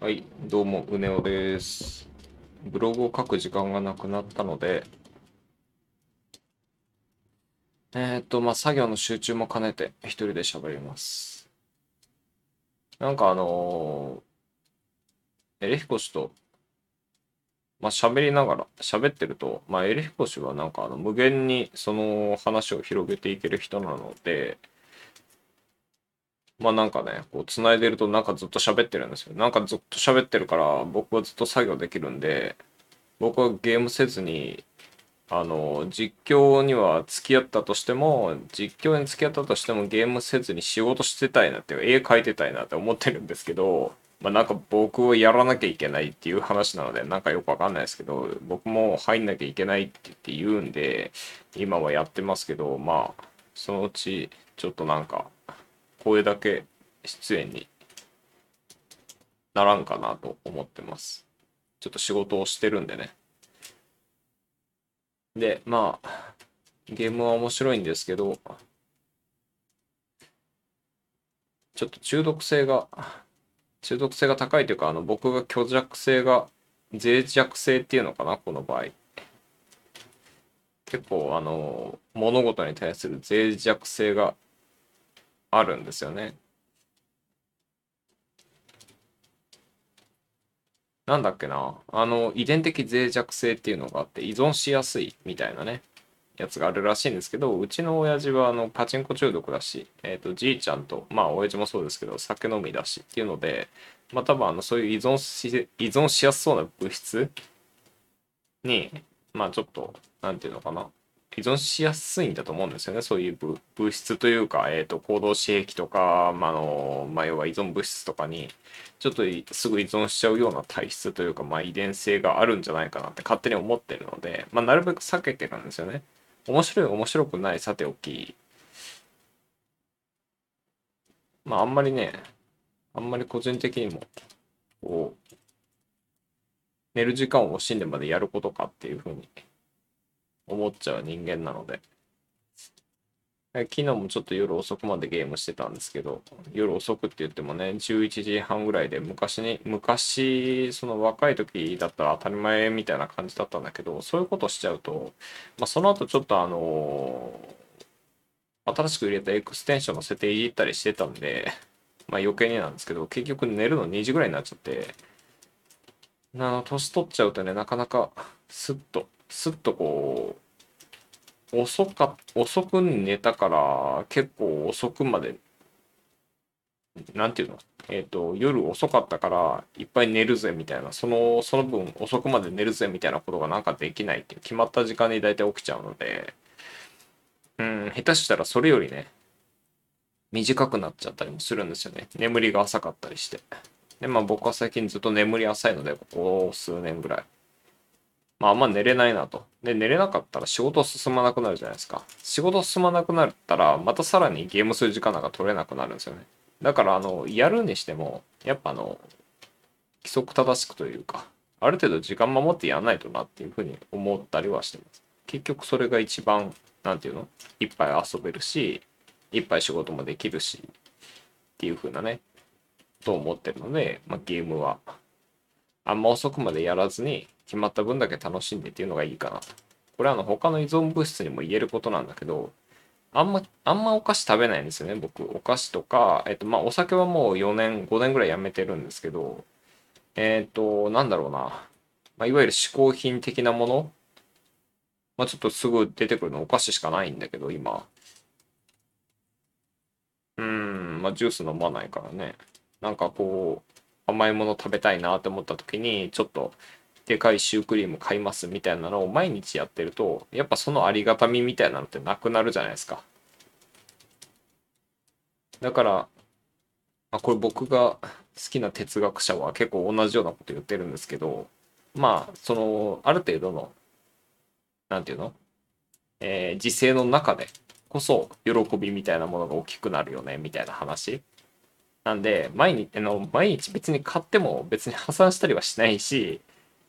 はい、どうも、うねおです。ブログを書く時間がなくなったので、えーっと、まあ、作業の集中も兼ねて一人で喋ります。なんかあのーエレヒコ氏と、まあ、喋りながら、喋ってると、まあ、エレヒコ氏はなんかあの無限にその話を広げていける人なので、まあなんかね、こう繋いでるとなんかずっと喋ってるんですよ。なんかずっと喋ってるから僕はずっと作業できるんで、僕はゲームせずに、あの、実況には付き合ったとしても、実況に付き合ったとしてもゲームせずに仕事してたいなっていう、絵描いてたいなって思ってるんですけど、まあなんか僕をやらなきゃいけないっていう話なので、なんかよくわかんないですけど、僕も入んなきゃいけないって言って言うんで、今はやってますけど、まあ、そのうちちょっとなんか、声だけ出演にならんかなと思ってます。ちょっと仕事をしてるんでね。で、まあ、ゲームは面白いんですけど、ちょっと中毒性が、中毒性が高いというか、あの、僕が虚弱性が、脆弱性っていうのかな、この場合。結構、あの、物事に対する脆弱性があるんですよね。なんだっけな。あの、遺伝的脆弱性っていうのがあって、依存しやすいみたいなね、やつがあるらしいんですけど、うちの親父はあのパチンコ中毒だし、えっ、と、じいちゃんと、まあ、親父もそうですけど、酒飲みだしっていうので、まあ、多分あの、そういう依存し、依存しやすそうな物質に、まあ、ちょっと、なんていうのかな。依存しやすいんだと思うんですよね。そういう物質というか、えっ、と、行動刺激とか、まあ、の、まあ、要は依存物質とかに、ちょっとすぐ依存しちゃうような体質というか、まあ、遺伝性があるんじゃないかなって勝手に思ってるので、まあ、なるべく避けてるんですよね。面白い、面白くない、さておき。まあ、あんまりね、あんまり個人的にも、こう、寝る時間を惜しんでまでやることかっていうふうに思っちゃう人間なので。昨日もちょっと夜遅くまでゲームしてたんですけど、夜遅くって言ってもね、11時半ぐらいで昔に、昔、その若い時だったら当たり前みたいな感じだったんだけど、そういうことしちゃうと、まあ、その後ちょっとあの新しく入れたエクステンションの設定いじったりしてたんで、まあ余計になんですけど、結局寝るの2時ぐらいになっちゃって、あの、年取っちゃうとね、なかなかスッと、スッとこう、遅か、遅く寝たから、結構遅くまで、なんていうの？えっ、と、夜遅かったから、いっぱい寝るぜみたいな、その、その分遅くまで寝るぜみたいなことがなんかできないっていう、決まった時間に大体起きちゃうので、うん、下手したらそれよりね、短くなっちゃったりもするんですよね。眠りが浅かったりして。で、まあ僕は最近ずっと眠り浅いので、ここ数年ぐらい。まああんま寝れないなと。で、寝れなかったら仕事進まなくなるじゃないですか。仕事進まなくなったら、またさらにゲームする時間なんか取れなくなるんですよね。だから、あの、やるにしても、やっぱあの、規則正しくというか、ある程度時間守ってやらないとなっていうふうに思ったりはしてます。結局それが一番、なんていうの？いっぱい遊べるし、いっぱい仕事もできるし、っていうふうなね、と思ってるので、まあ、ゲームは、あんま遅くまでやらずに、決まった分だけ楽しんでっていうのがいいかなと。これはあの他の依存物質にも言えることなんだけど、あんま、あんまお菓子食べないんですよね、僕。お菓子とか、えっと、まあ、お酒はもう4年、5年ぐらいやめてるんですけど、えっと、なんだろうな。まあ、いわゆる嗜好品的なもの？まあ、ちょっとすぐ出てくるのお菓子しかないんだけど、今。うん、まあ、ジュース飲まないからね。なんかこう、甘いもの食べたいなって思った時に、ちょっと、でかいシュークリーム買いますみたいなのを毎日やってると、やっぱそのありがたみみたいなのってなくなるじゃないですか。だから、まあ、これ僕が 好きな哲学者は結構同じようなこと言ってるんですけど、まあ、その、ある程度の、なんていうの？えー時勢の中でこそ喜びみたいなものが大きくなるよね、みたいな話。なんで、毎日、の、毎日別に買っても別に破産したりはしないし、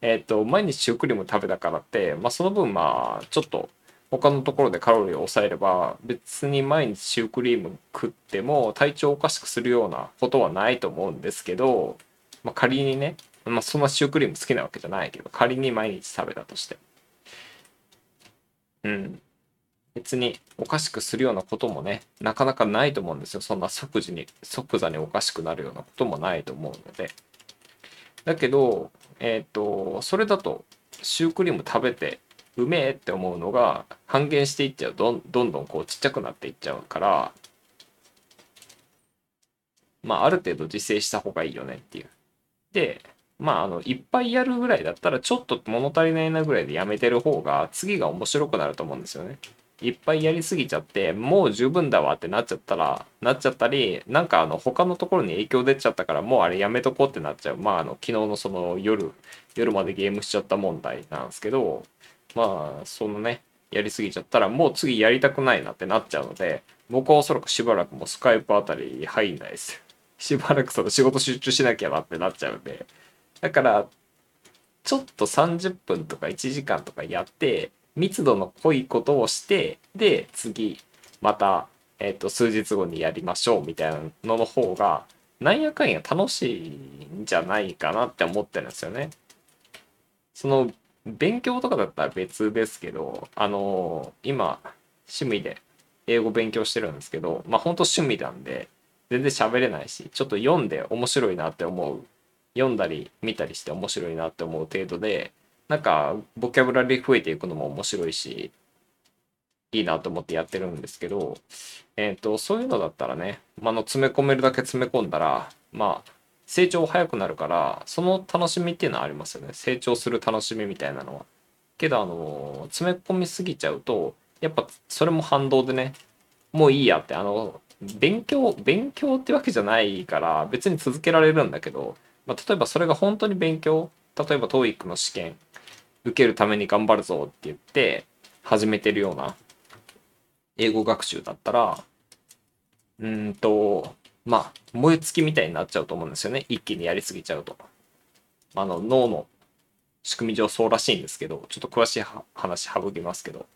えっ、と、毎日シュークリーム食べたからって、まあその分まあ、ちょっと他のところでカロリーを抑えれば、別に毎日シュークリーム食っても体調をおかしくするようなことはないと思うんですけど、まあ、仮にね、まあ、そんなシュークリーム好きなわけじゃないけど、仮に毎日食べたとして。うん。別におかしくするようなこともね、なかなかないと思うんですよ。そんな即時に、即座におかしくなるようなこともないと思うので。だけど、えっ、ー、と、それだと、シュークリーム食べて、うめえって思うのが半減していっちゃうどんどんどんこうちっちゃくなっていっちゃうからまあある程度自制した方がいいよねっていう。でまああのいっぱいやるぐらいだったらちょっと物足りないなぐらいでやめてる方が次が面白くなると思うんですよね。いっぱいやりすぎちゃってもう十分だわってなっちゃったらなっちゃったりなんかあの他のところに影響出ちゃったからもうあれやめとこうってなっちゃう。まああの昨日のその夜夜までゲームしちゃった問題なんですけどまあそのねやりすぎちゃったらもう次やりたくないなってなっちゃうので僕はおそらくしばらくもうスカイプあたり入んないです しばらくその仕事集中しなきゃなってなっちゃうんで。だからちょっと30分とか1時間とかやって密度の濃いことをしてで次また、えー、と数日後にやりましょうみたいなのの方がなんやかんや楽しいんじゃないかなって思ってるんですよね。その勉強とかだったら別ですけどあの今趣味で英語勉強してるんですけどまあ本当趣味なんで全然喋れないしちょっと読んで面白いなって思う読んだり見たりして面白いなって思う程度でなんかボキャブラリー増えていくのも面白いしいいなと思ってやってるんですけど、えっ、ー、とそういうのだったらね、まあの詰め込めるだけ詰め込んだらまあ成長早くなるからその楽しみっていうのはありますよね。成長する楽しみみたいなのは。けどあの詰め込みすぎちゃうとやっぱそれも反動でねもういいやってあの勉強勉強ってわけじゃないから別に続けられるんだけど、まあ、例えばそれが本当に勉強例えば TOEIC の試験受けるために頑張るぞって言って始めてるような英語学習だったらうんとまあ、燃え尽きみたいになっちゃうと思うんですよね。一気にやりすぎちゃうと。あの、脳の仕組み上そうらしいんですけど、ちょっと詳しい話省きますけど、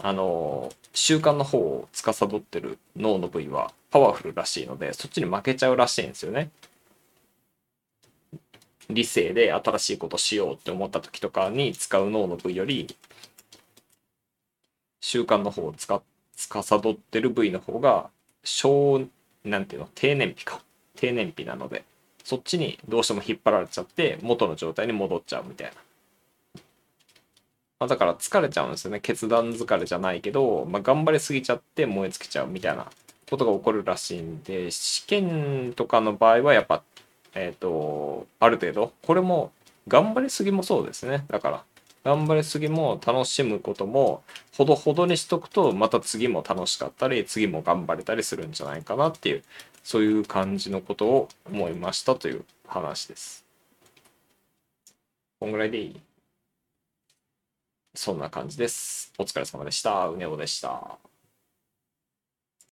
あの、習慣の方を司ってる脳の部位はパワフルらしいので、そっちに負けちゃうらしいんですよね。理性で新しいことしようって思った時とかに使う脳の部位より、習慣の方をつか司ってる部位の方が小なんていうの、低燃費か。低燃費なので、そっちにどうしても引っ張られちゃって、元の状態に戻っちゃうみたいな。まあ、だから疲れちゃうんですよね。決断疲れじゃないけど、まあ、頑張りすぎちゃって燃え尽きちゃうみたいなことが起こるらしいんで、試験とかの場合はやっぱ、えっ、ー、と、ある程度、これも頑張りすぎもそうですね。だから、頑張りすぎも楽しむこともほどほどにしとくとまた次も楽しかったり次も頑張れたりするんじゃないかなっていうそういう感じのことを思いましたという話です。こんぐらいでいい？そんな感じです。お疲れ様でした。うねおでした。